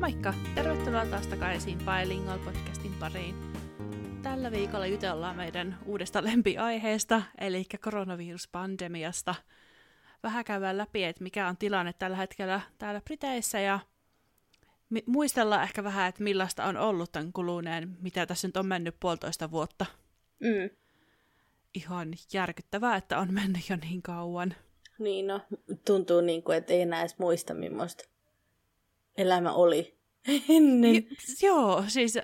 Moikka! Tervetuloa taas takaisin Bilingual podcastin pariin. Tällä viikolla jutellaan meidän uudesta lempiaiheesta, eli koronaviruspandemiasta. Vähän käydään läpi, että mikä on tilanne tällä hetkellä täällä Briteissä ja muistellaan ehkä vähän, että millaista on ollut tämän kuluneen, mitä tässä nyt on mennyt puolitoista vuotta. Mm. Ihan järkyttävää, että on mennyt jo niin kauan. Niin no, tuntuu niin kuin, että ei enää edes muista, millaista elämä oli ennen. J- joo, siis...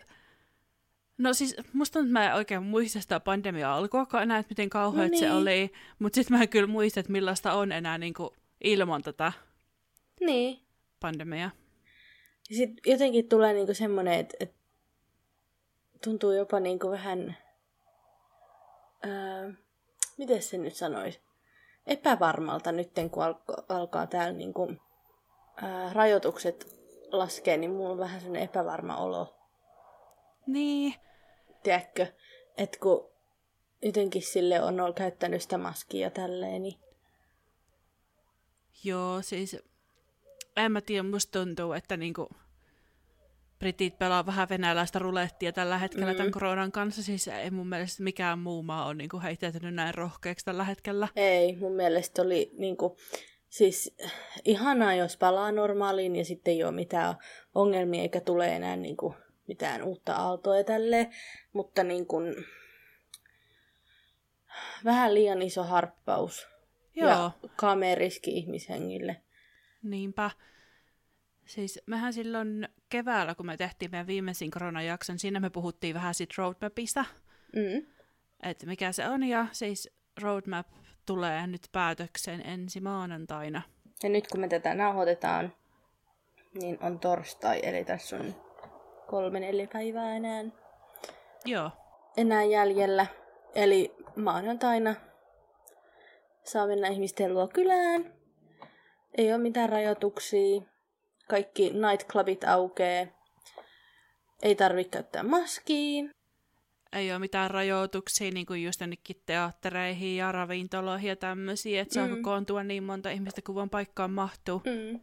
No siis musta että mä en oikein muista sitä pandemia alkuakaan enää, että miten kauheat No se niin. oli. Mutta sitten mä en kyllä muista, että millaista on enää niinku ilman tätä Niin. pandemiaa. Ja sitten jotenkin tulee niinku semmoinen, että, että tuntuu jopa niinku vähän, ää, miten se nyt sanoisi, epävarmalta nyt, kun alko, alkaa täällä niinku, ää, rajoitukset laskee, niin mulla on vähän semmoinen epävarma olo. Niin, Tiedätkö, että kun jotenkin sille on ollut käyttänyt sitä maskia tälleen, niin joo, siis en mä tiedä, musta tuntuu, että niinku britit pelaa vähän venäläistä rulettia tällä hetkellä mm. tämän koronan kanssa. Siis ei mun mielestä mikään muu maa on niinku heittäytynyt näin rohkeaksi tällä hetkellä. Ei, mun mielestä oli niinku, siis ihanaa, jos palaa normaaliin ja sitten ei ole mitään ongelmia eikä tule enää niinku mitään uutta aaltoa ja tälleen. Mutta niinku, vähän liian iso harppaus. Joo. Ja kamea riski ihmishengille. Niinpä. Siis mehän silloin keväällä, kun me tehtiin meidän viimeisin koronajakson, siinä me puhuttiin vähän siitä roadmapista, Mm. että mikä se on, ja siis roadmap tulee nyt päätökseen ensi maanantaina. Ja nyt kun me tätä nauhoitetaan, niin on torstai, eli tässä on kolme neljä päivää enää. Joo, enää jäljellä. Eli maanantaina saa mennä ihmisten luo kylään. Ei ole mitään rajoituksia. Kaikki nightclubit aukee. Ei tarvitse käyttää maskia. Ei ole mitään rajoituksia niin kuin just jonnekin teattereihin ja ravintoloihin ja tämmöisiä, että saa Mm. kokoontua niin monta ihmistä kuin vaan paikkaan mahtuu. Mm.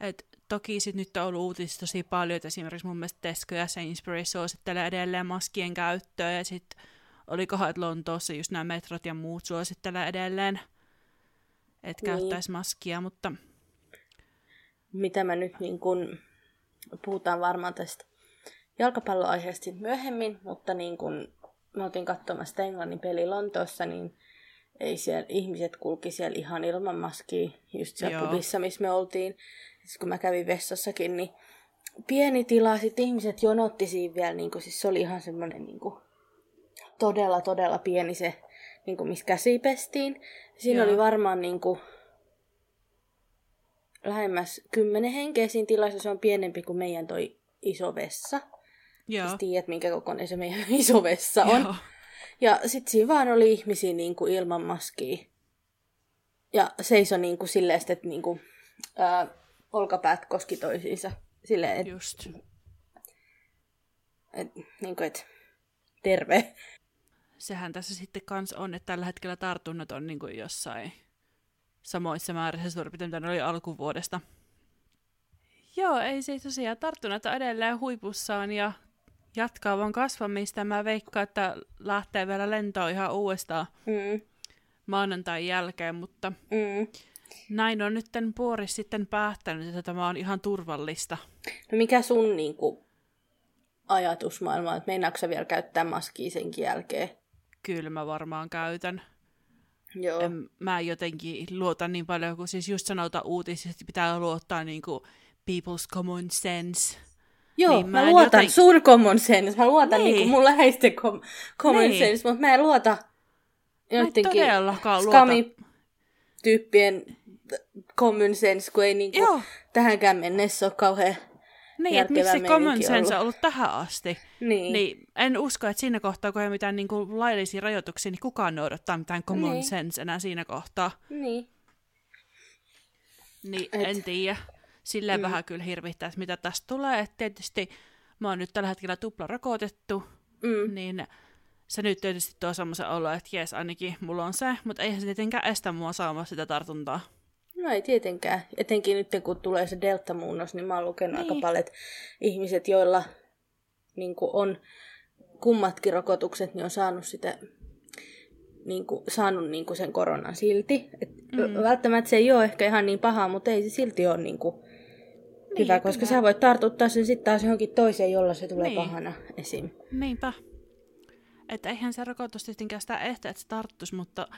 Et toki sit nyt on ollut uutista tosi paljon, että esimerkiksi mun mielestä Tesco ja Sainsbury suosittelee edelleen maskien käyttöä, ja sitten olikohan, että Lontoossa just nämä metrot ja muut suosittelee edelleen, että Niin. käyttäisi maskia, mutta Mitä mä nyt niin kun, puhutaan varmaan tästä jalkapalloaiheesta sit myöhemmin, mutta niin kun me oltiin katsomassa sitä Englannin peli Lontoossa, niin ei siellä ihmiset kulki siellä ihan ilman maskia, just siellä Joo. pubissa, missä me oltiin. Siis kun mä kävin vessassakin, niin pieni tila, sitten ihmiset jonotti siinä vielä, niin kun, siis se oli ihan semmoinen niin todella, todella pieni se, niin kun, missä käsi pestiin. Siinä Joo. oli varmaan niin kun, lähemmäs kymmenen henkeä siinä tilassa, se on pienempi kuin meidän toi iso vessa. Joo. Siis tiedät, minkä kokoinen se meidän iso vessa on. Joo. Ja sit siinä vaan oli ihmisiä niin kuin ilman maskia. Ja seiso niin kuin silleen, että niin kuin, ää, olkapäät koski toisiinsa. Silleen, että Just. et, niin kuin, et, terve. Sehän tässä sitten kans on, että tällä hetkellä tartunnat on niin kuin jossain samoissa määrissä suurin piirtein, mitä ne oli alkuvuodesta. Joo, ei siis tosiaan tartunnat on edelleen huipussaan ja jatkaa vaan kasvamista. Mä veikkaan, että lähtee vielä lentoon ihan uudestaan Mm, maanantain jälkeen, mutta mm. näin on nyt Boris sitten päättänyt, että tämä on ihan turvallista. No mikä sun niin kuin, ajatusmaailma, että meinaatko vielä käyttää maskia senkin jälkeen? Kyllä mä varmaan käytän. Joo. En, mä jotenkin luota niin paljon, kun siis just sanotaan uutisissa, että pitää luottaa niin kuin people's common sense. Joo, Niin, niin, mä mä, luotan joten- sun common sense. Mä luotan Niin. niin. niinku mun läheisten com- common Niin. niin. sense, mutta mä en luota joidenkin luota. skami-tyyppien common sense, kun ei niinku Joo, tähänkään mennessä ole kauhean... niin, että miksi common sense ollut. on ollut tähän asti. Niin. Niin en usko, että siinä kohtaa, kun ei ole mitään niin kuin, laillisia rajoituksia, niin kukaan noudattaa mitään common Niin. sense enää siinä kohtaa. niin. Niin Et- en tiedä. Silleen Mm. vähän kyllä hirvittää, että mitä tästä tulee. Et tietysti mä oon nyt tällä hetkellä tupla rokotettu, Mm. niin se nyt tietysti tuo semmoisen olo, että jes, ainakin mulla on se, mutta eihän se tietenkään estä mua saamasta sitä tartuntaa. No ei tietenkään. Etenkin nyt kun tulee se delta-muunnos, niin mä oon lukenut niin. aika paljon, että ihmiset, joilla niin on kummatkin rokotukset, niin on saanut sitä niin kuin, saanut niin kuin sen koronan silti. Et mm. Välttämättä se ei ole ehkä ihan niin paha, mutta ei se silti ole niin kuin, niin, hyvä, koska kyllä. sä voit tartuttaa sen sitten taas johonkin toiseen, jolla se tulee niin. pahana esim. Niinpä. Että eihän se rokotus tietenkään sitä ehtä, että se tarttuisi, mutta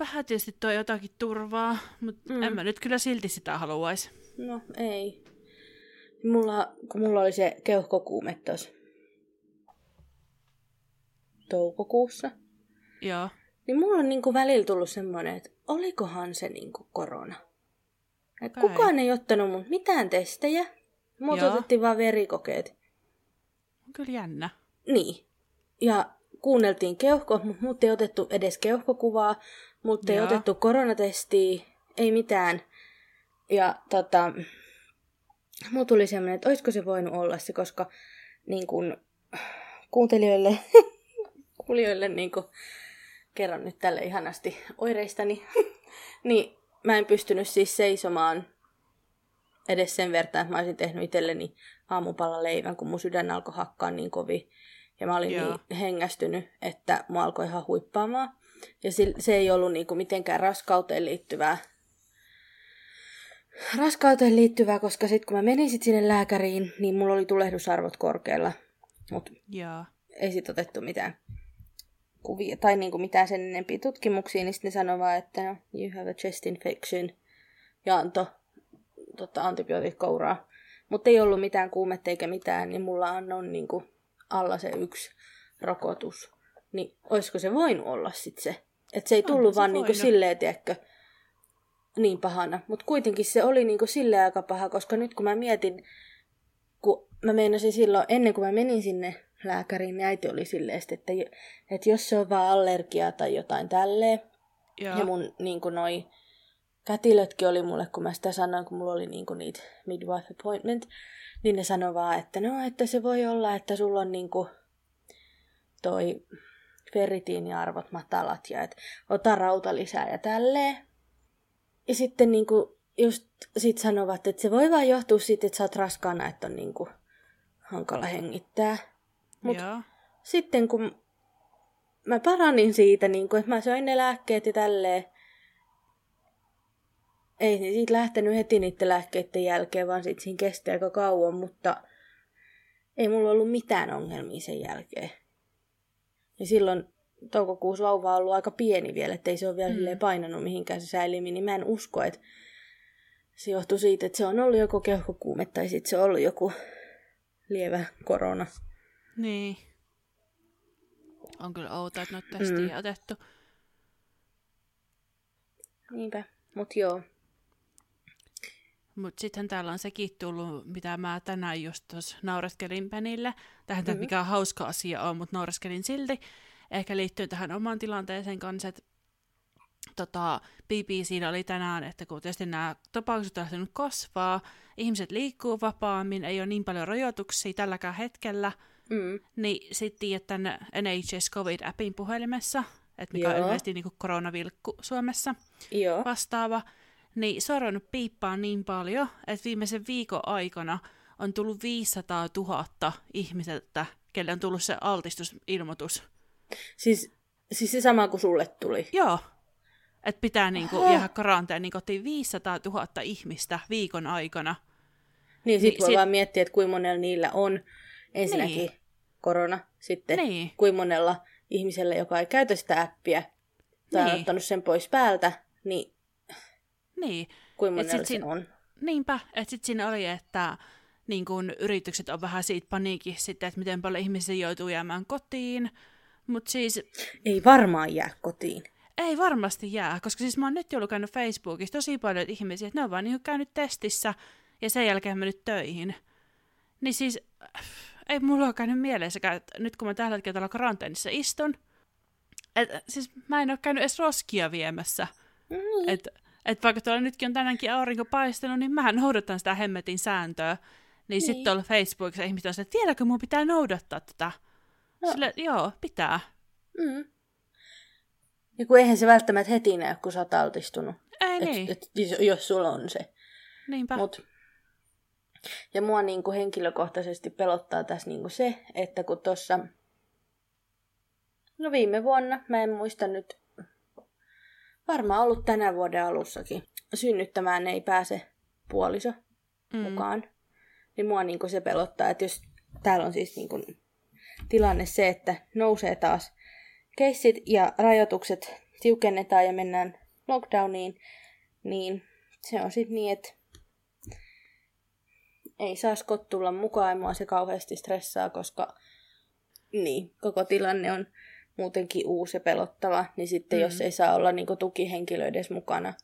vähän tietysti tuo jotakin turvaa, mutta mm. en mä nyt kyllä silti sitä haluaisi. No ei. Mulla, kun mulla oli se keuhkokuume tuossa toukokuussa, Joo. niin mulla on niinku välillä tullut semmoinen, että olikohan se niinku korona. Et kukaan ei ottanut mun mitään testejä. Mut otettiin vaan verikokeet. On kyllä jännä. Niin. Ja kuunneltiin keuhko, mutta mut ei otettu edes keuhkokuvaa, mutta ei otettu koronatestiä, ei mitään. Ja tota, mulla tuli semmoinen, että olisiko se voinut olla se, koska niin kun, kuuntelijoille, kuulijoille niin kun, kerron nyt tälle ihanasti oireistani, niin mä en pystynyt siis seisomaan edes sen verran, että mä olisin tehnyt itselleni aamupalla leivän, kun mun sydän alkoi hakkaa niin kovin. Ja mä olin Joo. niin hengästynyt, että mä alkoi ihan huippaamaan. Ja se ei ollut niin kuin mitenkään raskauteen liittyvää. Raskauteen liittyvää, koska sitten kun mä menin sit sinne lääkäriin, niin mulla oli tulehdusarvot korkealla. Mutta ei sit otettu mitään kuvia tai niin kuin mitään sen enempiä tutkimuksia, niin sitten ne sanoi vaan, että no, you have a chest infection ja antoi tota, antibiootit kouraa. Mutta ei ollut mitään kuumetta eikä mitään, niin mulla on, on niin kuin alla se yksi rokotus. Niin olisiko se voinut olla sitten se? Että se ei tullut vaan niin kuin silleen, tiedätkö, niin pahana. Mutta kuitenkin se oli niin kuin silleen aika paha, koska nyt kun mä mietin, kun mä meinasin silloin, ennen kuin mä menin sinne lääkäriin, niin äiti oli silleen, että, että jos se on vaan allergia tai jotain tälleen, Joo. ja mun niin kuin noi kätilötkin oli mulle, kun mä sitä sanoin, kun mulla oli niin kuin niitä midwife appointment, niin ne sanoi vaan, että no, että se voi olla, että sulla on niin kuin toi ferritiiniarvot matalat ja että ota rauta lisää ja tälleen. Ja sitten niin kuin just sit sanovat, että se voi vaan johtua siitä, että sä oot raskaana, että on niin kuin hankala hengittää. Mutta sitten kun mä paranin siitä, niin kun, että mä söin ne lääkkeet ja tälleen, ei niin siitä lähtenyt heti niiden lääkkeiden jälkeen, vaan sitten siinä kesti aika kauan, mutta ei mulla ollut mitään ongelmia sen jälkeen. Ja silloin toukokuussa vauva on ollut aika pieni vielä, ettei se ole vielä mm. painanut mihinkään se säilimi, niin mä en usko, että se johtuu siitä, että se on ollut joko keuhkokuume tai sitten se on ollut joku lievä korona. Niin. On kyllä outoa, että noita testiä mm. otettu. Niinpä, mut joo. Mut sitten täällä on sekin tullut, mitä mä tänään just tuossa naureskelin Penille. Tähän mm-hmm. mikä hauska asia on, mutta naureskelin silti. Ehkä liittyen tähän omaan tilanteeseen kanssa, että tota, BBC oli tänään, että kun tietysti nämä tapaukset on lähtenyt kasvaa, ihmiset liikkuu vapaammin, ei ole niin paljon rajoituksia tälläkään hetkellä – Mm. Niin sitten tiedät tämän NHS COVID-appin puhelimessa, että mikä Joo. on ilmeisesti niin koronavilkku Suomessa Joo. vastaava, niin se on ruvennut piippaa niin paljon, että viimeisen viikon aikana on tullut 500 000 ihmiseltä, kelle on tullut se altistusilmoitus. Siis, siis se sama kuin sulle tuli? Joo. Että pitää niinku jäädä karanteeniin kotiin 500 000 ihmistä viikon aikana. Niin, sit niin voi sit... vaan miettiä, että kuinka monella niillä on ensinnäkin niin. korona, sitten niin. kuin monella ihmisellä, joka ei käytä sitä appia tai niin. on ottanut sen pois päältä, niin, niin. kuin monella se on. Niinpä, että sitten siinä oli, että niin kun yritykset on vähän siitä paniikissa sitten, että miten paljon ihmisiä joutuu jäämään kotiin. Mut siis... Ei varmaan jää kotiin. Ei varmasti jää, koska siis mä oon nyt jo käynyt Facebookissa tosi paljon ihmisiä, että ne on vaan niin käynyt testissä ja sen jälkeen mennyt töihin. Niin siis ei mulla ole käynyt mielessäkään, että nyt kun mä tällä hetkellä täällä karanteenissa istun, että siis mä en ole käynyt edes roskia viemässä. Mm. Että et vaikka tuolla nytkin on tänäänkin aurinko paistanut, niin mä noudatan sitä hemmetin sääntöä. Niin, niin. sitten tuolla Facebookissa ihmiset on että vieläkö mun pitää noudattaa tätä? No. Sille, joo, pitää. Mm. Ja kun eihän se välttämättä heti näy, kun sä oot altistunut. Ei et, niin, et, jos, jos sulla on se. niinpä. Mut, ja mua niin kuin henkilökohtaisesti pelottaa tässä niin kuin se, että kun tuossa, no viime vuonna, mä en muista nyt, varmaan ollut tänä vuoden alussakin, synnyttämään ei pääse puoliso Mm. mukaan. Niin mua niin kuin se pelottaa, että jos täällä on siis niin kuin tilanne se, että nousee taas keissit ja rajoitukset tiukennetaan ja mennään lockdowniin, niin se on sitten niin, että ei saa Scott tulla mukaan ja mua se kauheasti stressaa, koska niin, koko tilanne on muutenkin uusi ja pelottava, niin sitten mm. jos ei saa olla niin tukihenkilö edes mukana,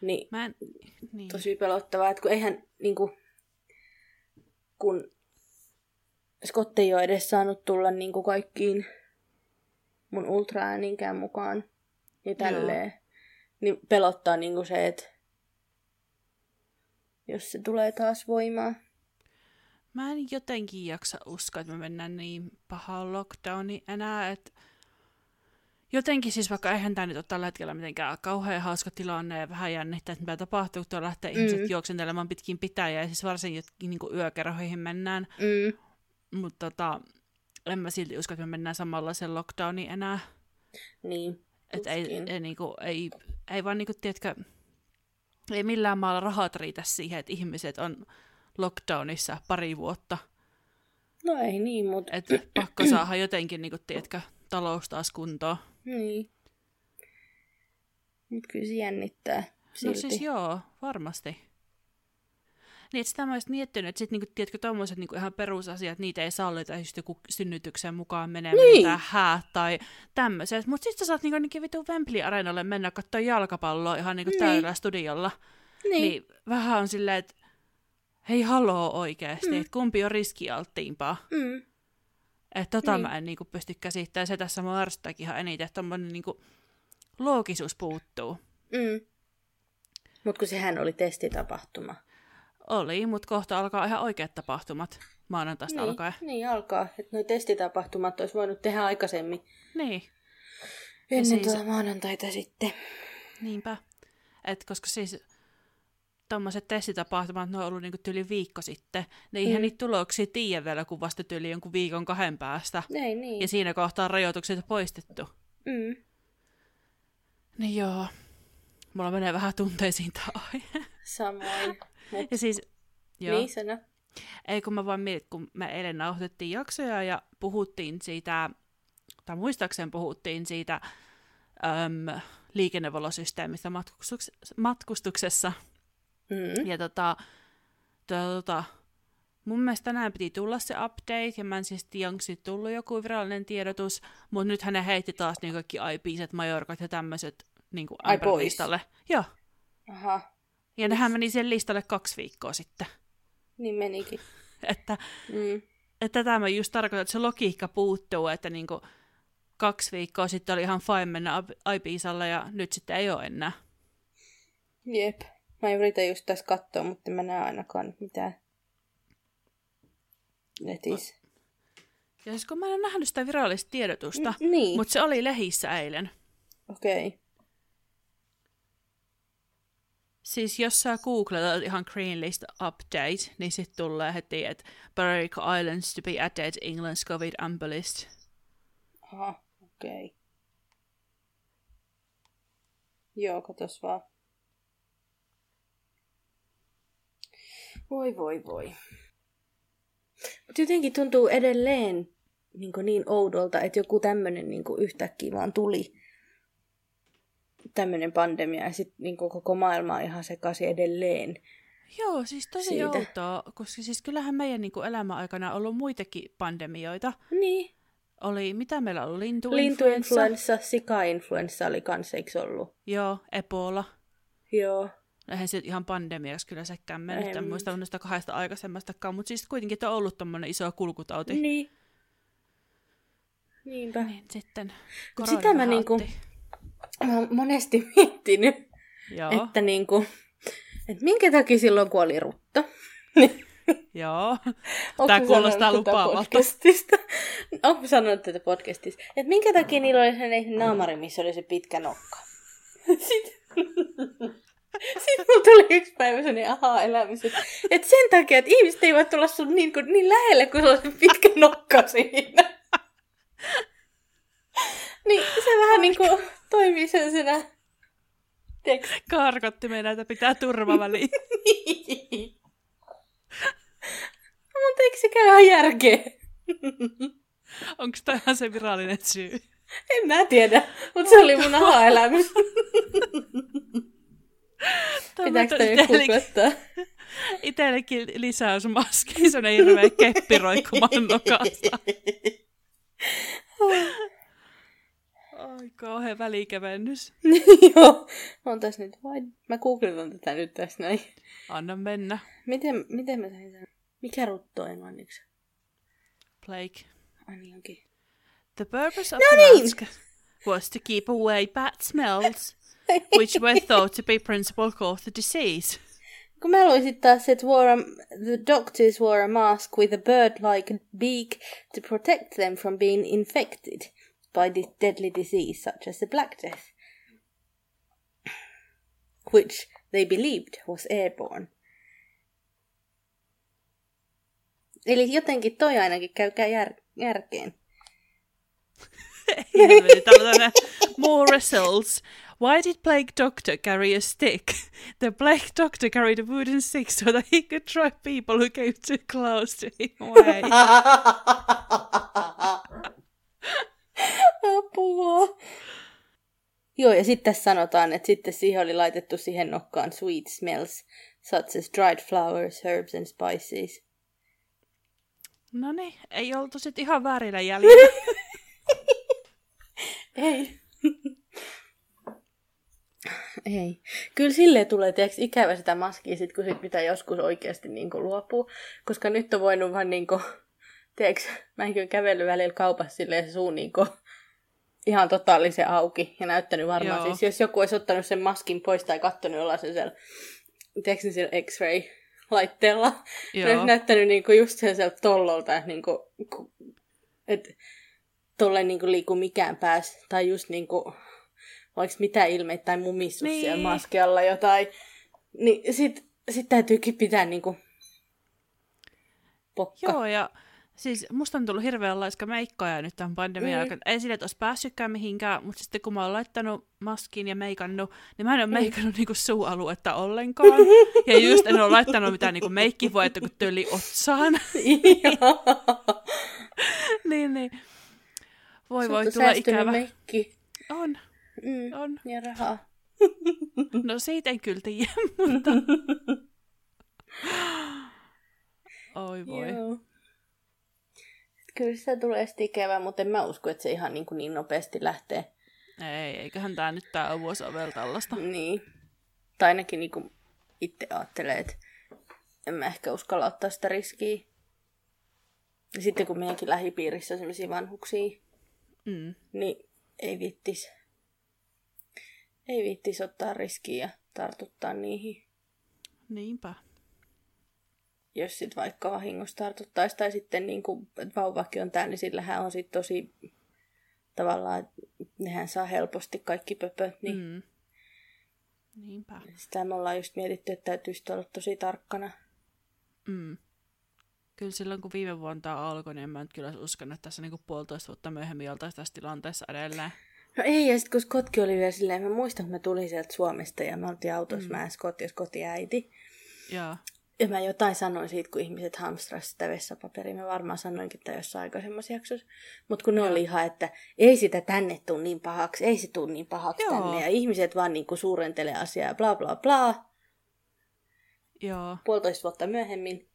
niin Mä en, niin. tosi pelottavaa, että kun eihän niin kuin, kun Scott ei ole edes saanut tulla niin kuin kaikkiin mun ultraääninkään mukaan ja tälleen, niin pelottaa niin kuin se, että jos se tulee taas voimaan. Mä en jotenkin jaksa uskoa, että me mennään niin pahaan lockdowniin enää, että jotenkin siis vaikka eihän tämä nyt ole tällä hetkellä mitenkään kauhean hauska tilanne ja vähän jännittää, että mitä tapahtuu, kun lähtee mm. ihmiset juoksentelemaan pitkin pitäjää ja siis varsinkin jotkin niin yökerhoihin mennään, Mm. mutta tota, en mä silti usko, että me mennään samanlaisen lockdowniin enää. Niin, Että ei, ei, niinku, ei, ei vaan niinku, tiedätkö, ei millään maalla rahat riitä siihen, että ihmiset on lockdownissa pari vuotta. No ei niin, mutta Että pakko saada jotenkin, niinku, tiedätkö, talous taas kuntoon. niin. Mut kyllä se jännittää silti. No siis joo, varmasti. Niin, että sitä mä olisin miettinyt, että sitten niinku, tiedätkö, tommoset niinku ihan perusasiat, niitä ei sallita just joku synnytyksen mukaan meneminen Niin. tai hää tai tämmöiset. Mutta sitten sä saat niinku ainakin vitu Wembley-areenalle mennä katsoa jalkapalloa ihan niinku Niin. täydellä studiolla. niin. Niin vähän on silleen, että hei haloo oikeasti, Mm. että kumpi on riskialttiimpaa. Mm. Että tota Niin. mä en niinku pysty käsittämään, se tässä mua ärsyttääkin ihan eniten, että tommonen niinku loogisuus puuttuu. Mm. Mutta kun sehän oli testitapahtuma. Oli, mutta kohta alkaa ihan oikeat tapahtumat maanantaista niin, alkaen. niin alkaa. Että noi testitapahtumat olisi voinut tehdä aikaisemmin. Niin, Ennen siis- tuota maanantaita sitten. niinpä. Et koska siis tommoset testitapahtumat, ne on ollut niinku tyli viikko sitten. Ne eihän Mm. niitä tuloksia tiedä vielä, kun vasta tyli jonkun viikon kahden päästä. Ei niin. Ja siinä kohtaa rajoitukset on poistettu. Mm. Niin joo, mulla menee vähän tunteisiin tämä. Samoin. Mut, Ja siis, joo, niin sano. ei kun mä vaan mietin, kun me eilen nauhoitettiin jaksoja ja puhuttiin siitä, tai muistaakseni puhuttiin siitä äm, liikennevalosysteemistä matkustuks- matkustuksessa. Mm. Ja tota, tota, mun mielestä tänään piti tulla se update, ja mä en siis tiedä, onko siitä tullut joku virallinen tiedotus, mutta nyt hän heitti taas niin kaikki IPiset, majorkat ja tämmöiset niin Ai pois? Joo, Aha. Ja nehän meni sen listalle kaksi viikkoa sitten. Niin menikin. Että, Mm. että tätä mä just tarkoitan, että se logiikka puuttuu, että niin kuin kaksi viikkoa sitten oli ihan fine mennä IPisalle ja nyt sitten ei ole enää. Jep. Mä yritän just tässä katsoa, mutta en mä näe ainakaan mitään netissä. Ja siis kun mä en nähnyt sitä virallista tiedotusta, N- niin, mutta se oli lehissä eilen. okei. Okay. Siis jos sä googletat ihan Green List Update, niin sit tulee heti, että Balearic Islands to be added England's COVID amber list. Aha, okei. Okay. Joo, katos vaan. Voi voi voi. Mutta jotenkin tuntuu edelleen niin, niin oudolta, että joku tämmöinen niin yhtäkkiä vaan tuli. Tämmöinen pandemia ja sitten niin koko maailma on ihan sekaisin edelleen. Joo, siis tosi Siitä. outoa, koska siis kyllähän meidän niin kuin elämän aikana on ollut muitakin pandemioita. Niin. Oli, mitä meillä oli, lintuinfluenssa, Lintuinfluenssa, sika-influenssa oli kans, eikö ollut? joo, Ebola. Joo. Eihän se ihan pandemiaksi kyllä sekään mennyt, en muista noista kahdesta aikaisemmastakaan, mutta siis kuitenkin on ollut tommonen iso kulkutauti. Niin. Niinpä. Niin sitten sitä mä niinku-. Mä oon monesti miettinyt, Joo, että niinku, että minkä takia silloin kuoli Rutta. joo. Sä kuulostaa lupaavalta. Podcastista? Onko sanonut tätä podcastista? Että minkä takia niillä oli sellainen naamari, missä oli se pitkä nokka? Sitten Sitten mulla tuli yksi päivä sellainen aha-elämys, että sen takia, että ihmiset eivät tulla sun niin, kuin, niin lähelle, kun sulla on se pitkä nokka siinä. niin se vähän niin kuin toimii sellaisena... Tiedätkö? Karkotti meidän, että pitää turvaväliin. Niin. Mutta eikö se käy ihan järkeä? Onko tämä ihan se virallinen syy? En mä tiedä, mutta se oli mun aha-elämys. Pitääkö toi googlettaa? Itsellekin lisäysmaski, se on hirveä keppi roikkumaan nokasta. Ai kauhean välikevennys. Joo, on tässä nyt vain. Mä googletan tätä nyt tässä näin. Anna mennä. Miten, miten mä sain sen? Mikä rutto englanniksi? Plague. Ai niin onkin. The purpose of No the niin. mask was to keep away bad smells, which were thought to be principal cause of the disease. Kun mä luin sit taas, että wore a, the doctors wore a mask with a bird-like beak to protect them from being infected by this deadly disease such as the Black Death, which they believed was airborne. Eli jotenkin toi ainakin käykää jär, järkeen. Helveti, täällä on more results. Why did Plague Doctor carry a stick? The Plague Doctor carried a wooden stick so that he could drive people who came too close to him away. Apua. Joo, ja sitten sanotaan, että sitten siihen oli laitettu siihen nokkaan sweet smells, such as dried flowers, herbs and spices. No niin, ei oltu sit ihan väärillä jäljellä. Ei. Ei. Kyllä silleen tulee tiiäks, ikävä sitä maskia, sit, kun sit pitää joskus oikeasti niin luopua. Koska nyt on voinut vaan niin kuin, tiiäks, mäkin olen kävellyt välillä kaupassa silleen se suu niin kuin, ihan totaalisen auki ja näyttänyt varmaan. Joo. Siis jos joku olisi ottanut sen maskin pois tai kattonut jollain siellä, niin siellä x-ray laitteella. Joo. olisi näyttänyt niinku just sellaiselta tollolta, että niinku, ku- et tolle niinku liiku mikään pääs. Tai just niinku, vaikka mitä ilmeitä tai mumissus niin. siellä maskialla jotain. Niin sit, sit täytyykin pitää niinku pokka. Joo, ja siis musta on tullut hirveän laiska meikkoja nyt tämän pandemian Mm. aikana. Ei sille, että olisi päässytkään mihinkään, mutta sitten kun mä oon laittanut maskin ja meikannut, niin mä en ole meikannut niinku suualuetta ollenkaan. ja just en ole laittanut mitään niinku meikkivuetta kuin tyyli otsaan. Niin, niin. Voi voi tulla ikävä. meikki. On, Mm. on. Ja rahaa. No siitä en kyllä tiedä, mutta... Oi voi. Joo. Kyllä sitä tulee sitten ikävä, mutta en mä usko, että se ihan niin, kuin niin nopeasti lähtee. Ei, eiköhän tää nyt tää vuosi ole vielä tällaista. Niin. Tai ainakin niin kuin itse ajattelee, että en mä ehkä uskalla ottaa sitä riskiä. Ja sitten kun meidänkin lähipiirissä on sellaisia vanhuksia, Mm. niin ei viittis, ei viittis ottaa riskiä ja tartuttaa niihin. Niinpä. Jos sitten vaikka vahingossa tartuttaisi, tai sitten niin kuin, vauvakin on täällä, niin sillähän on sitten tosi tavallaan, että nehän saa helposti kaikki pöpöt, niin mm. Niinpä. sitä me ollaan just mietitty, että täytyy olla tosi tarkkana. Mm. Kyllä silloin, kun viime vuonna tämä alkoi, niin en mä nyt kyllä uskonut, että tässä niinku puolitoista vuotta myöhemmin oltaisiin tässä tilanteessa edelleen. No ei, ja sitten kun Skotki oli vielä silleen, mä muistan, kun mä tulin sieltä Suomesta ja mä oltiin autossa, mm. mä jos kotiäiti. Joo. Ja mä jotain sanoin siitä, kun ihmiset hamstrasivat sitä vessapaperia. Mä varmaan sanoinkin tämä jossain aikaisemmassa jaksossa. Mutta kun ne oli ihan, että ei sitä tänne tuu niin pahaksi, ei se tuu niin pahaksi Joo. tänne. Ja ihmiset vaan niinku suurentelee asiaa ja bla bla bla. Joo. Puolitoista vuotta myöhemmin.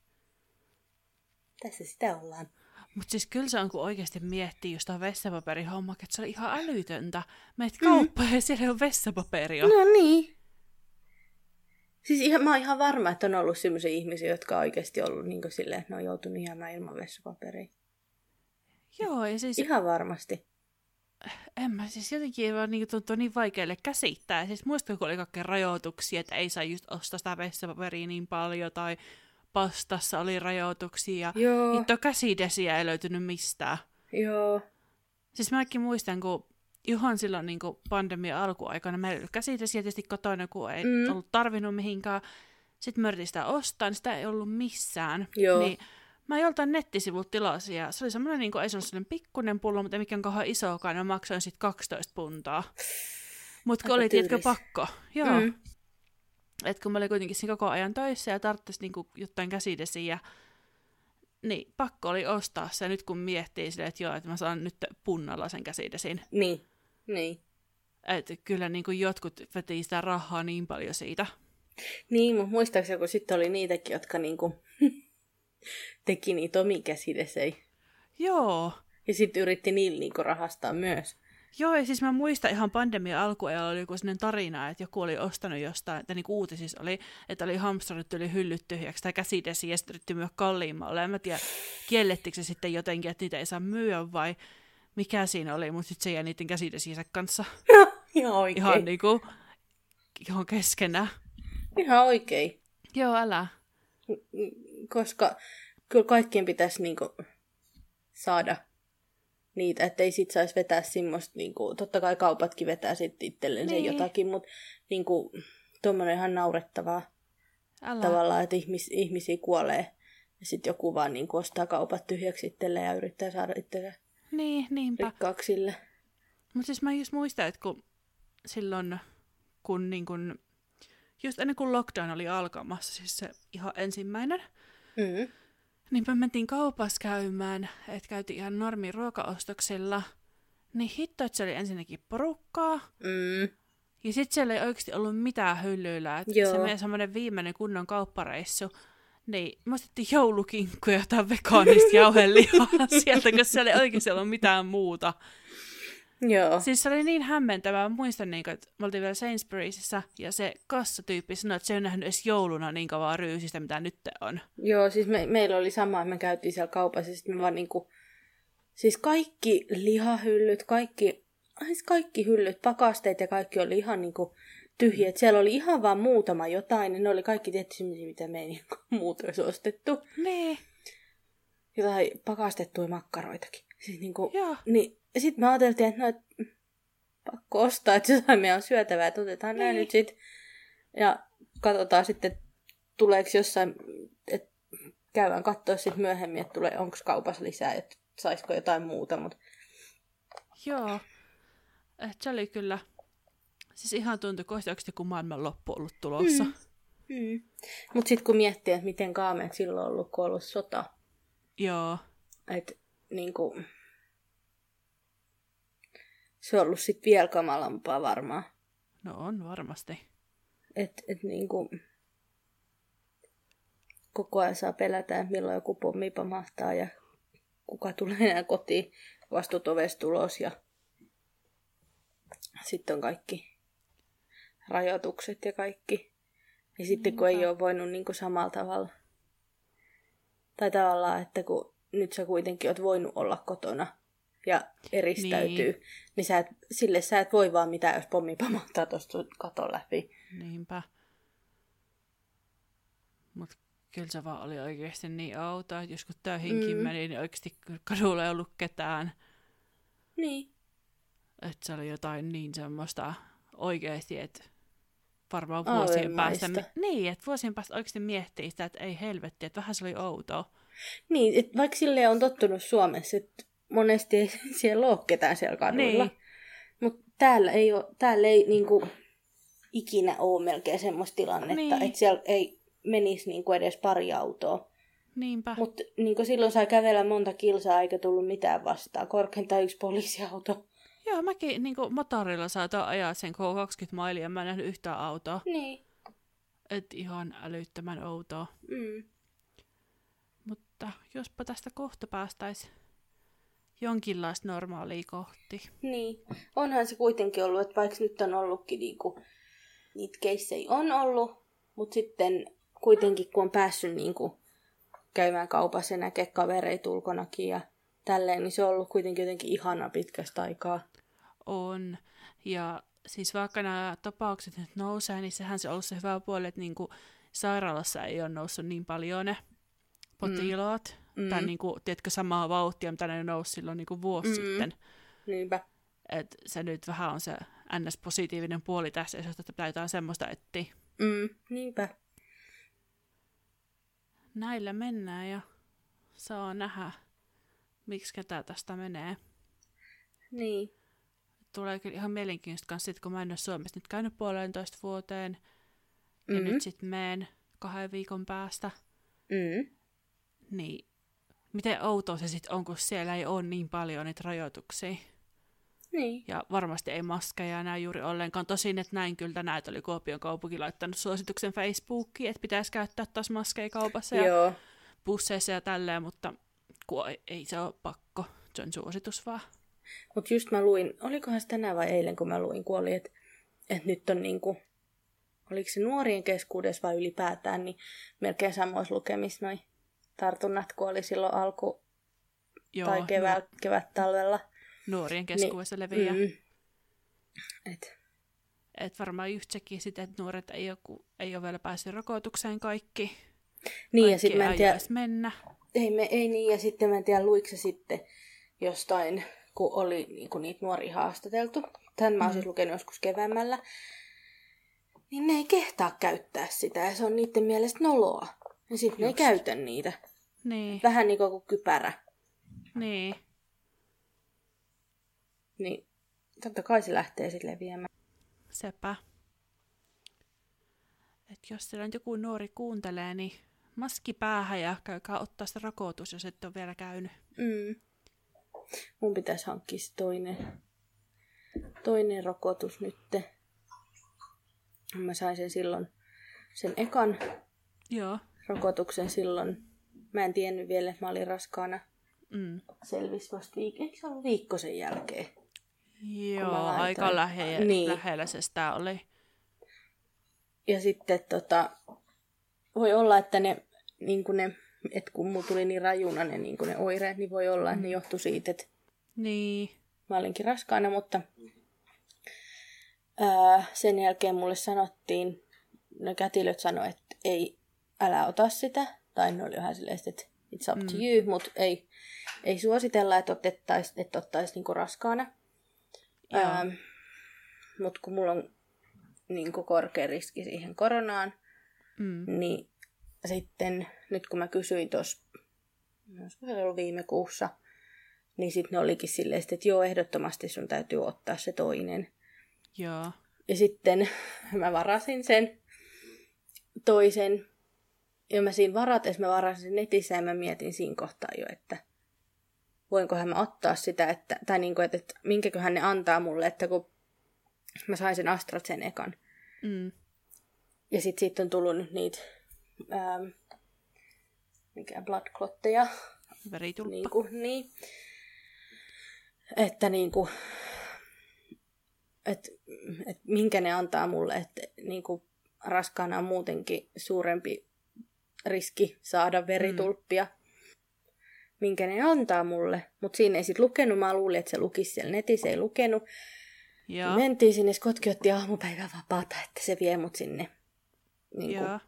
Tässä sitä ollaan. Mutta siis kyllä se on, kun oikeasti miettii just tämä vessapaperihomma, että se oli ihan älytöntä. Meet Mm. kauppaan ja siellä ole vessapaperia. No niin. Siis ihan, mä oon ihan varma, että on ollut sellaisia ihmisiä, jotka on oikeasti ollut niin silleen, että ne on joutunut jäämään ilman vessapaperia. Joo, ja siis Ihan varmasti. en mä siis jotenkin vaan niin tuntuu niin vaikealle käsittää. Siis muistatko, kun oli kaikkea rajoituksia, että ei saa just ostaa sitä vessapaperia niin paljon, tai pastassa oli rajoituksia, Joo, hitto käsidesiä ei löytynyt mistään. joo. Siis mäkin muistan, kun ihan silloin niin kuin pandemia alkuaikana meillä ei ollut käsidesiä tietysti kotona, kun ei Mm. ollut tarvinnut mihinkään. Sitten me yritin sitä ostaa, niin sitä ei ollut missään. Joo. Niin mä joltain nettisivulta tilasin ja se oli semmoinen, niin kuin, ei se ollut sellainen pikkunen pullo, mutta ei mikään kauhean isokaan, ja mä maksoin sitten 12 puntaa. Mutta oli, tiedätkö, tyylis. pakko. Joo. Mm. Et kun mä olin kuitenkin siinä koko ajan töissä ja tarvitsisi niinku jotain käsidesiä, niin pakko oli ostaa se nyt kun miettii silleen, että joo, että mä saan nyt punnalla sen käsidesin. Niin. Niin. Että kyllä niinku jotkut veti sitä rahaa niin paljon siitä. Niin, mutta muistaakseni, kun sitten oli niitäkin, jotka niinku teki niitä omia käsidesei. Joo. Ja sitten yritti niillä niinku rahastaa myös. Joo, ja siis mä muistan ihan pandemia alkuajalla oli joku sellainen tarina, että joku oli ostanut jostain, että niinku uutisissa oli, että oli hamstrannut yli hyllyt tyhjäksi tai käsidesiä ja sitten yritti myydä kalliimmalle. En mä tiedä, kiellettikö se sitten jotenkin, että niitä ei saa myyä vai mikä siinä oli, mutta sitten se jäi niiden käsidesiensä kanssa Ihan oikein. ihan niinku ihan keskenään. Ihan oikein. Joo, älä. Koska kyllä kaikkien pitäisi niinku saada niitä, ettei sit saisi vetää semmoista, niinku, totta kai kaupatkin vetää sitten itselleen Niin. jotakin, mutta niinku, tuommoinen ihan naurettavaa Älä. tavallaan, että ihmis, ihmisiä kuolee. Ja sitten joku vaan niinku ostaa kaupat tyhjäksi itselleen ja yrittää saada itsensä Niin, niinpä. rikkaaksi sille. Mutta siis mä just muistan, että kun silloin, kun niin kun, just ennen kuin lockdown oli alkamassa, siis se ihan ensimmäinen, Mm. niin me mentiin kaupassa käymään, että käytiin ihan normi ruokaostoksilla, niin hitto, että se oli ensinnäkin porukkaa, Mm. ja sitten siellä ei oikeasti ollut mitään hyllyillä, että se meidän semmoinen viimeinen kunnon kauppareissu, niin me ostettiin joulukinkkuja tai vegaanista jauhelihaa sieltä, koska siellä ei oikeasti ollut mitään muuta. Joo. Siis se oli niin hämmentävää. Mä muistan, niin että me oltiin vielä Sainsburysissä ja se kassatyyppi sanoi, että se ei ole nähnyt edes jouluna niin kovaa ryysistä, mitä nyt on. Joo, siis me, meillä oli sama, että me käytiin siellä kaupassa, ja sitten me vaan niinku, siis kaikki lihahyllyt, kaikki, siis kaikki hyllyt, pakasteet ja kaikki oli ihan niinku tyhjiä. Et Siellä oli ihan vaan muutama jotain, ne oli kaikki tietty sellaisia, mitä me ei niinku muuta olisi ostettu. Niin, Jotain pakastettuja makkaroitakin. Siis niinku, joo. niin sitten me ajateltiin, että no, et, pakko ostaa, että jotain meidän on syötävää, että otetaan niin. nämä Niin. nyt sitten. Ja katsotaan sitten, tuleeko jossain, että käydään katsoa sitten myöhemmin, että tulee, onko kaupassa lisää, että saisiko jotain muuta. Mutta Joo. Et se oli kyllä, siis ihan tuntui kohtaukset, kun maailman loppu ollut tulossa. Mm. mm. Mut sitten kun miettii, että miten kaameet silloin on ollut, kun on ollut sota, Joo. että niinku, se on ollut sitten vielä kamalampaa varmaan. No on varmasti. Että et niinku, koko ajan saa pelätä, että milloin joku pommi pamahtaa ja kuka tulee enää kotiin vastut ovesta tulos ja sitten on kaikki rajoitukset ja kaikki. Ja sitten kun ei ole voinut niinku samalla tavalla. Tai tavallaan, että kun nyt sä kuitenkin oot voinut olla kotona ja eristäytyy, niin, niin sä et, sille sä et voi vaan mitään, jos pommi pamahtaa tuosta katon läpi. Niinpä. Mut kyllä se vaan oli oikeasti niin outoa, että jos kun töihinkin Mm. meni, niin oikeasti kadulla ei ollut ketään. Niin. Että se oli jotain niin semmoista oikeasti, että varmaan vuosien päästä... Niin, että vuosien päästä oikeasti miettii sitä, että ei helvetti, että vähän se oli outoa. Niin, et vaikka sille on tottunut Suomessa, että monesti ei siellä ole ketään siellä kaduilla. Niin. Mutta täällä ei, ole, täällä ei niinku, ikinä ole melkein semmoista tilannetta, niin. että siellä ei menisi niinku edes pari autoa. Niinpä. Mutta niinku silloin sai kävellä monta kilsaa eikä tullut mitään vastaan. Korkeintaan yksi poliisiauto. Joo, mäkin niin motorilla saatoin ajaa sen koko 20 mailia, ja mä en nähnyt yhtään autoa. Niin. Et ihan älyttömän outoa. Mm. Mutta jospa tästä kohta päästäis jonkinlaista normaalia kohti. Niin. Onhan se kuitenkin ollut, että vaikka nyt on ollutkin niinku, niitä keissejä on ollut, mutta sitten kuitenkin kun on päässyt niinku käymään kaupassa ja näkee kavereita ulkonakin ja tälleen, niin se on ollut kuitenkin jotenkin ihana pitkästä aikaa. On. Ja siis vaikka nämä tapaukset nyt nousee, niin sehän se on ollut se hyvä puoli, että niinku sairaalassa ei ole noussut niin paljon ne potilaat. Mm. Tai Mm. niinku, tiedätkö, samaa vauhtia, mitä ne nousi silloin niinku vuosi Mm. sitten. Niinpä. että se nyt vähän on se NS-positiivinen puoli tässä, jos pitää jotain semmoista etsiä. Mm, niinpä. Näillä mennään ja saa nähdä, miksi ketä tästä menee. Niin. Tulee kyllä ihan mielenkiintoista kanssa, sit, kun mä en ole Suomessa nyt käynyt puolentoista vuoteen, ja Mm. nyt sitten meen kahden viikon päästä, Mm. niin miten outoa se sitten on, kun siellä ei ole niin paljon niitä rajoituksia. Niin. Ja varmasti ei maskeja enää juuri ollenkaan. Tosin, että näin kyllä tänään, oli Kuopion kaupunki laittanut suosituksen Facebookiin, että pitäisi käyttää taas maskeja kaupassa ja Joo. busseissa ja tälleen, mutta kun ei, ei se ole pakko. Se on suositus vaan. Mutta just mä luin, olikohan se tänään vai eilen, kun mä luin, kun oli, että et nyt on niinku, oliko se nuorien keskuudessa vai ylipäätään, niin melkein samoissa lukemissa noi tartunnat, kun oli silloin alku- Joo, tai kevät, kevät-talvella. nuorien keskuudessa leviää. Mm. Et, Et varmaan just sekin sitten, että nuoret ei ole, ei ole vielä päässyt rokotukseen kaikki. niin ja sitten mä en tiedä, mennä. ei, me, ei niin, ja sitten mä en tiedä, luiko se sitten jostain, kun oli niinku niitä nuoria haastateltu. Tän mä oon Mm. siis lukenut joskus keväämällä. Niin ne ei kehtaa käyttää sitä, ja se on niiden mielestä noloa. Ja sitten ne ei käytä niitä. Niin, Vähän niin kuin kypärä. niin. Niin totta kai se lähtee sitten leviämään. Sepä. Et jos siellä nyt joku nuori kuuntelee, niin maski päähän ja käykää ottaa se rokotus, jos et ole vielä käynyt. Mm. Mun pitäisi hankkia toinen, toinen rokotus nytte. Mä sain sen silloin, sen ekan Joo. rokotuksen silloin. Mä en tiennyt vielä, että mä olin raskaana. Mm. Selvisi vasta viik- eikö se ollut viikko sen jälkeen? Joo, aika lähe- Niin. lähellä se sitä oli. Ja sitten tota, voi olla, että ne, niin ne että kun mulla tuli niin rajuna ne, niin ne oireet, niin voi olla, että ne johtui siitä, että Niin. mä olinkin raskaana, mutta ää, sen jälkeen mulle sanottiin, ne kätilöt sanoi, että ei, älä ota sitä, tai ne oli vähän silleen, että it's up to Mm. you, mutta ei, ei suositella, että otettaisiin että ottais niinku raskaana. Mutta kun mulla on niinku korkea riski siihen koronaan, Mm. niin sitten nyt kun mä kysyin tuossa, olisiko se ollut viime kuussa, niin sitten ne olikin silleen, että joo, ehdottomasti sun täytyy ottaa se toinen. Joo. Ja sitten mä varasin sen toisen. Ja mä siinä varatessa mä varasin sen netissä ja mä mietin siinä kohtaa jo, että voinkohan mä ottaa sitä, että, tai niin kuin, että, että minkäköhän ne antaa mulle, että kun mä sain sen AstraZenecan. Mm. Ja sitten siitä on tullut nyt niitä, ähm, mikä blood clotteja, Veritulppa. niin kuin, niin. Että niin kuin, et, et minkä ne antaa mulle, että niin kuin raskaana on muutenkin suurempi riski saada veritulppia. Mm. Minkä ne antaa mulle, mutta siinä ei sit lukenut. Mä luulin, että se lukisi siellä netissä, ei lukenut. Joo. Mentiin sinne, Skotki otti aamupäivän vapaata, että se vie mut sinne. Niin kuin.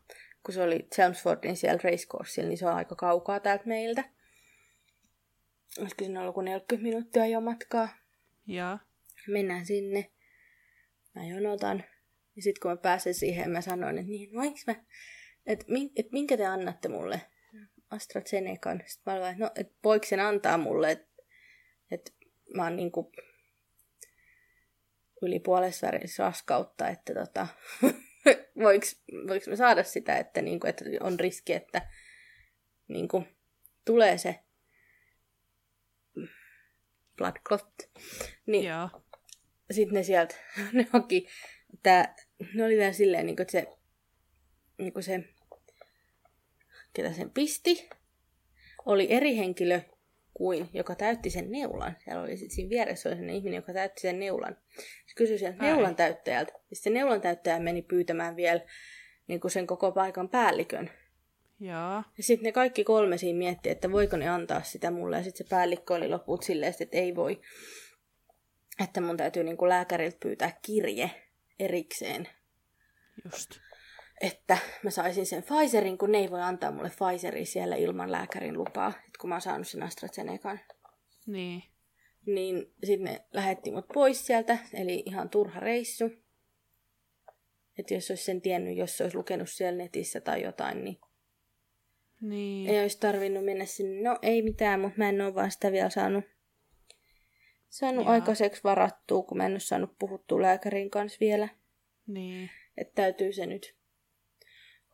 Kun se oli Chelmsfordin siellä racecoursella, niin se on aika kaukaa täältä meiltä. Olisiko siinä ollut kuin 40 minuuttia jo matkaa. Joo. Mennään sinne. Mä jonotan. Ja sitten kun mä pääsen siihen, mä sanoin, että niin, voinko mä, että et minkä te annatte mulle? AstraZenecan. Sitten mä olin, että no, et voiko sen antaa mulle, että et mä oon niinku yli puolessa raskautta, että tota, voiko, voiko mä saada sitä, että, niinku, että on riski, että niinku, tulee se blood clot. Niin, Joo. sitten ne sieltä, ne haki, tää, ne oli vielä silleen, niin kuin, että se, niin kuin se, ketä sen pisti, oli eri henkilö kuin, joka täytti sen neulan. Siellä oli sit siinä vieressä oli sellainen ihminen, joka täytti sen neulan. Se kysyi sieltä Ai. neulan täyttäjältä. Ja sitten neulan täyttäjä meni pyytämään vielä niin kuin sen koko paikan päällikön. Joo. Ja sitten ne kaikki kolme siinä mietti, että voiko ne antaa sitä mulle. Ja sitten se päällikkö oli loput silleen, että ei voi. Että mun täytyy niinku lääkäriltä pyytää kirje erikseen, Just. Että mä saisin sen Pfizerin, kun ne ei voi antaa mulle Pfizeria siellä ilman lääkärin lupaa, että kun mä oon saanut sen AstraZenecan. Niin. Niin sitten ne lähetti mut pois sieltä, eli ihan turha reissu. Että jos olisi sen tiennyt, jos se olisi lukenut siellä netissä tai jotain, niin Niin. ei olisi tarvinnut mennä sinne. No ei mitään, mutta mä en ole vaan sitä vielä saanut, saanut Jaa. aikaiseksi varattua, kun mä en ole saanut puhuttua lääkärin kanssa vielä. Niin. Että täytyy se nyt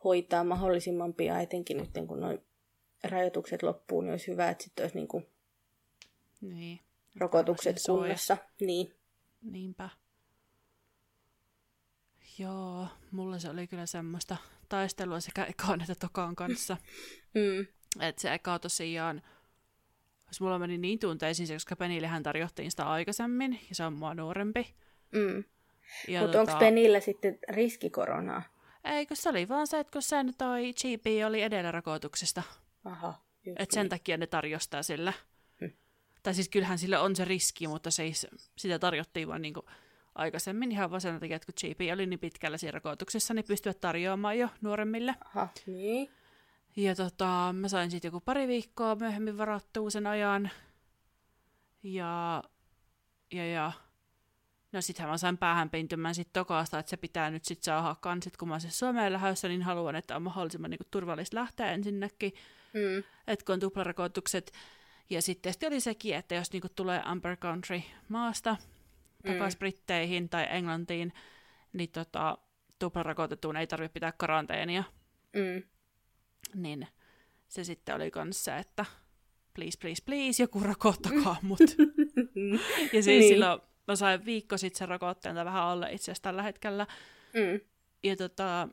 hoitaa mahdollisimman pian, etenkin nyt kun noin rajoitukset loppuu, niin olisi hyvä, että sitten olisi Niin. rokotukset Se suoja. kunnossa. Niin. Niinpä. Joo, mulla se oli kyllä semmoista taistelua sekä ekaan että tokaan kanssa. Mm. että se eka tosiaan, jos mulla meni niin tunteisiin, koska Penillehän tarjottiin sitä aikaisemmin, ja se on mua nuorempi. Mm. Mutta onko Penillä sitten riskikoronaa? Ei, kun se oli vaan se, että kun sen toi GP oli edellä rokotuksesta. Aha. Just Että sen niin. takia ne tarjostaa sille. Hmm. Tai siis kyllähän sillä on se riski, mutta se ei, sitä tarjottiin vaan niinku aikaisemmin ihan vaan sen takia, että kun GP oli niin pitkällä siinä rokotuksessa, niin pystyvät tarjoamaan jo nuoremmille. Aha, niin. Ja tota, mä sain sitten joku pari viikkoa myöhemmin varattua sen ajan. Ja, ja, ja no sittenhän mä sain päähän pintymään sit tokaasta, että se pitää nyt sit saada kansit, kun mä oon siis Suomeen lähdössä, niin haluan, että on mahdollisimman niinku turvallista lähteä ensinnäkin, Mm. että kun on tuplarakoitukset. Ja sitten oli sekin, että jos niinku tulee Amber Country maasta takaisin Mm. Britteihin tai Englantiin, niin tota, tuplarakotettuun ei tarvitse pitää karanteenia Mm. niin se sitten oli kanssa, että please, please, please, joku rokottakaa mut. ja siis niin. silloin mä sain viikko sitten sen rokotteen, tai vähän alle itse asiassa tällä hetkellä. Mm. Ja tota,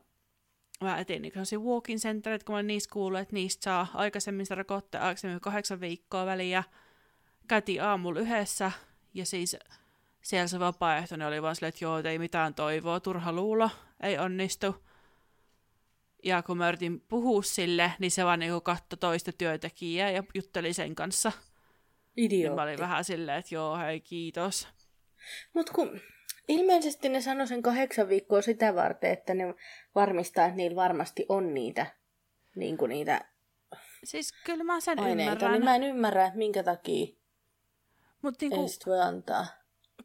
mä etin niin walk-in centerit, kun mä olin niissä kuullut, että niistä saa aikaisemmin sitä rokotteen aikaisemmin kahdeksan viikkoa väliä. Käytiin aamulla yhdessä, ja siis siellä se vapaaehtoinen oli vaan silleen, että joo, ei mitään toivoa, turha luulo, ei onnistu. Ja kun mä yritin puhua sille, niin se vaan niinku katsoi toista työntekijää ja jutteli sen kanssa. Niin Idiootti. mä olin vähän silleen, että joo, hei, kiitos. Mut kun ilmeisesti ne sanoi sen kahdeksan viikkoa sitä varten, että ne varmistaa, että niillä varmasti on niitä, niin kuin niitä Siis kyllä mä sen aineita. ymmärrän. Niin mä en ymmärrä, että minkä takia Mutta ei niinku, sit voi antaa.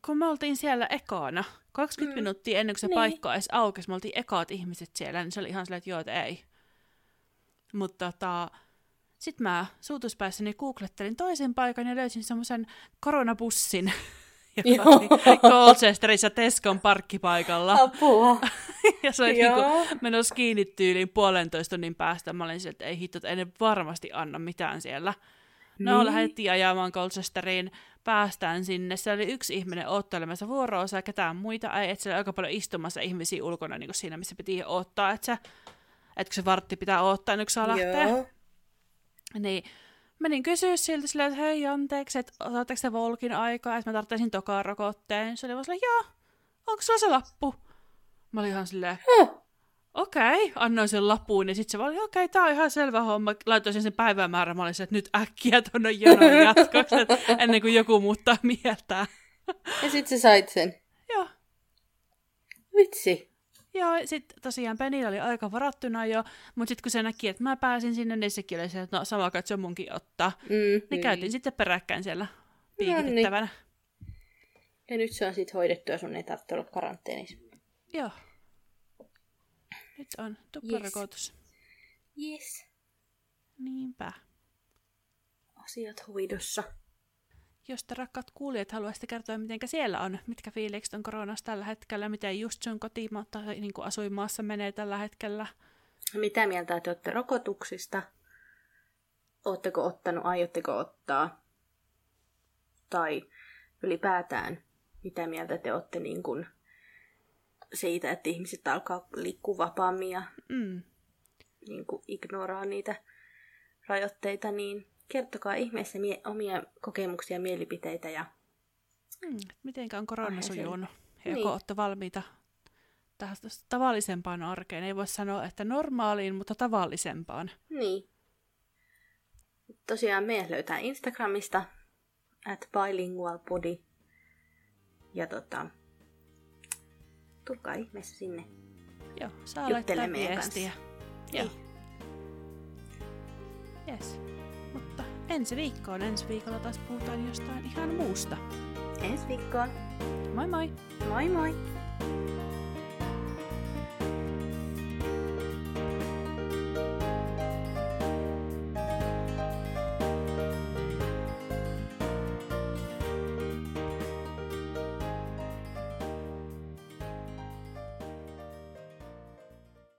kun me oltiin siellä ekana, 20 Mm. minuuttia ennen kuin se Niin. niin. paikka edes aukesi, me oltiin ekaat ihmiset siellä, niin se oli ihan silleen, että joo, että ei. Mutta tota, sitten mä suutuspäissäni googlettelin toisen paikan ja löysin semmoisen koronabussin, Colchesterissa Tescon parkkipaikalla. Apua. ja se oli niinku menossa kiinni tyyliin puolentoista tunnin päästä. Mä olin sieltä, että ei hitto, että ei ne varmasti anna mitään siellä. No, Niin. lähdettiin ajamaan Colchesteriin, päästään sinne. Se oli yksi ihminen odottelemassa vuoro-osaa, ketään muita ei. Että siellä oli aika paljon istumassa ihmisiä ulkona niin kuin siinä, missä piti odottaa. Että, se, että kun se vartti pitää odottaa, ennen kuin saa lähteä. Joo. Niin menin kysyä siltä silleen, että hei anteeksi, että otaatteko te Volkin aikaa, että mä tarvitsisin tokaan rokotteen. Se oli vaan silleen, joo, onko sulla se lappu? Mä olin ihan silleen, Huh. okei, okay. annoin sen lapuun ja sitten se oli, okei, okay, tää on ihan selvä homma. Laitoin sen päivämäärän, mä olin se, että nyt äkkiä tuonne jonon jatkoksi, ennen kuin joku muuttaa mieltään. Ja sit sä sait sen. Joo, Vitsi. Joo sitten tosiaan Penillä oli aika varattuna jo, mutta sitten kun se näki, että mä pääsin sinne, niin sekin oli se, että no sama katso munkin ottaa. Mm, Niin niin. käytiin sitten peräkkäin siellä piikitettävänä. Ja nyt se on sit hoidettu ja sun ei tarvitse olla karanteenissa. Joo. Nyt on tuplarokotus. Yes. Niinpä. Asiat hoidossa. Jos te rakkaat kuulijat haluaisitte kertoa, miten siellä on, mitkä fiilikset on koronasta tällä hetkellä, miten just sun kotimaa tai niin kuin asuinmaassa menee tällä hetkellä. Mitä mieltä te olette rokotuksista? Oletteko ottanut, aiotteko ottaa? Tai ylipäätään, mitä mieltä te olette niin kuin siitä, että ihmiset alkaa liikkua vapaammin ja Mm. niin kuin ignoraa niitä rajoitteita, niin kertokaa ihmeessä mie- omia kokemuksia ja mielipiteitä. Ja... Mm. Mitenkä on korona sujunut? Ja Niin. joko olette valmiita tähän tavallisempaan arkeen? Ei voi sanoa, että normaaliin, mutta tavallisempaan. Niin. Tosiaan meidät löytää Instagramista at bilingualpodi. Ja tota, tulkaa ihmeessä sinne. Joo, saa laittaa viestiä. Joo. Niin. Yes. Ensi viikkoon. Ensi viikolla taas puhutaan jostain ihan muusta. Ensi viikkoon. Moi moi! Moi moi!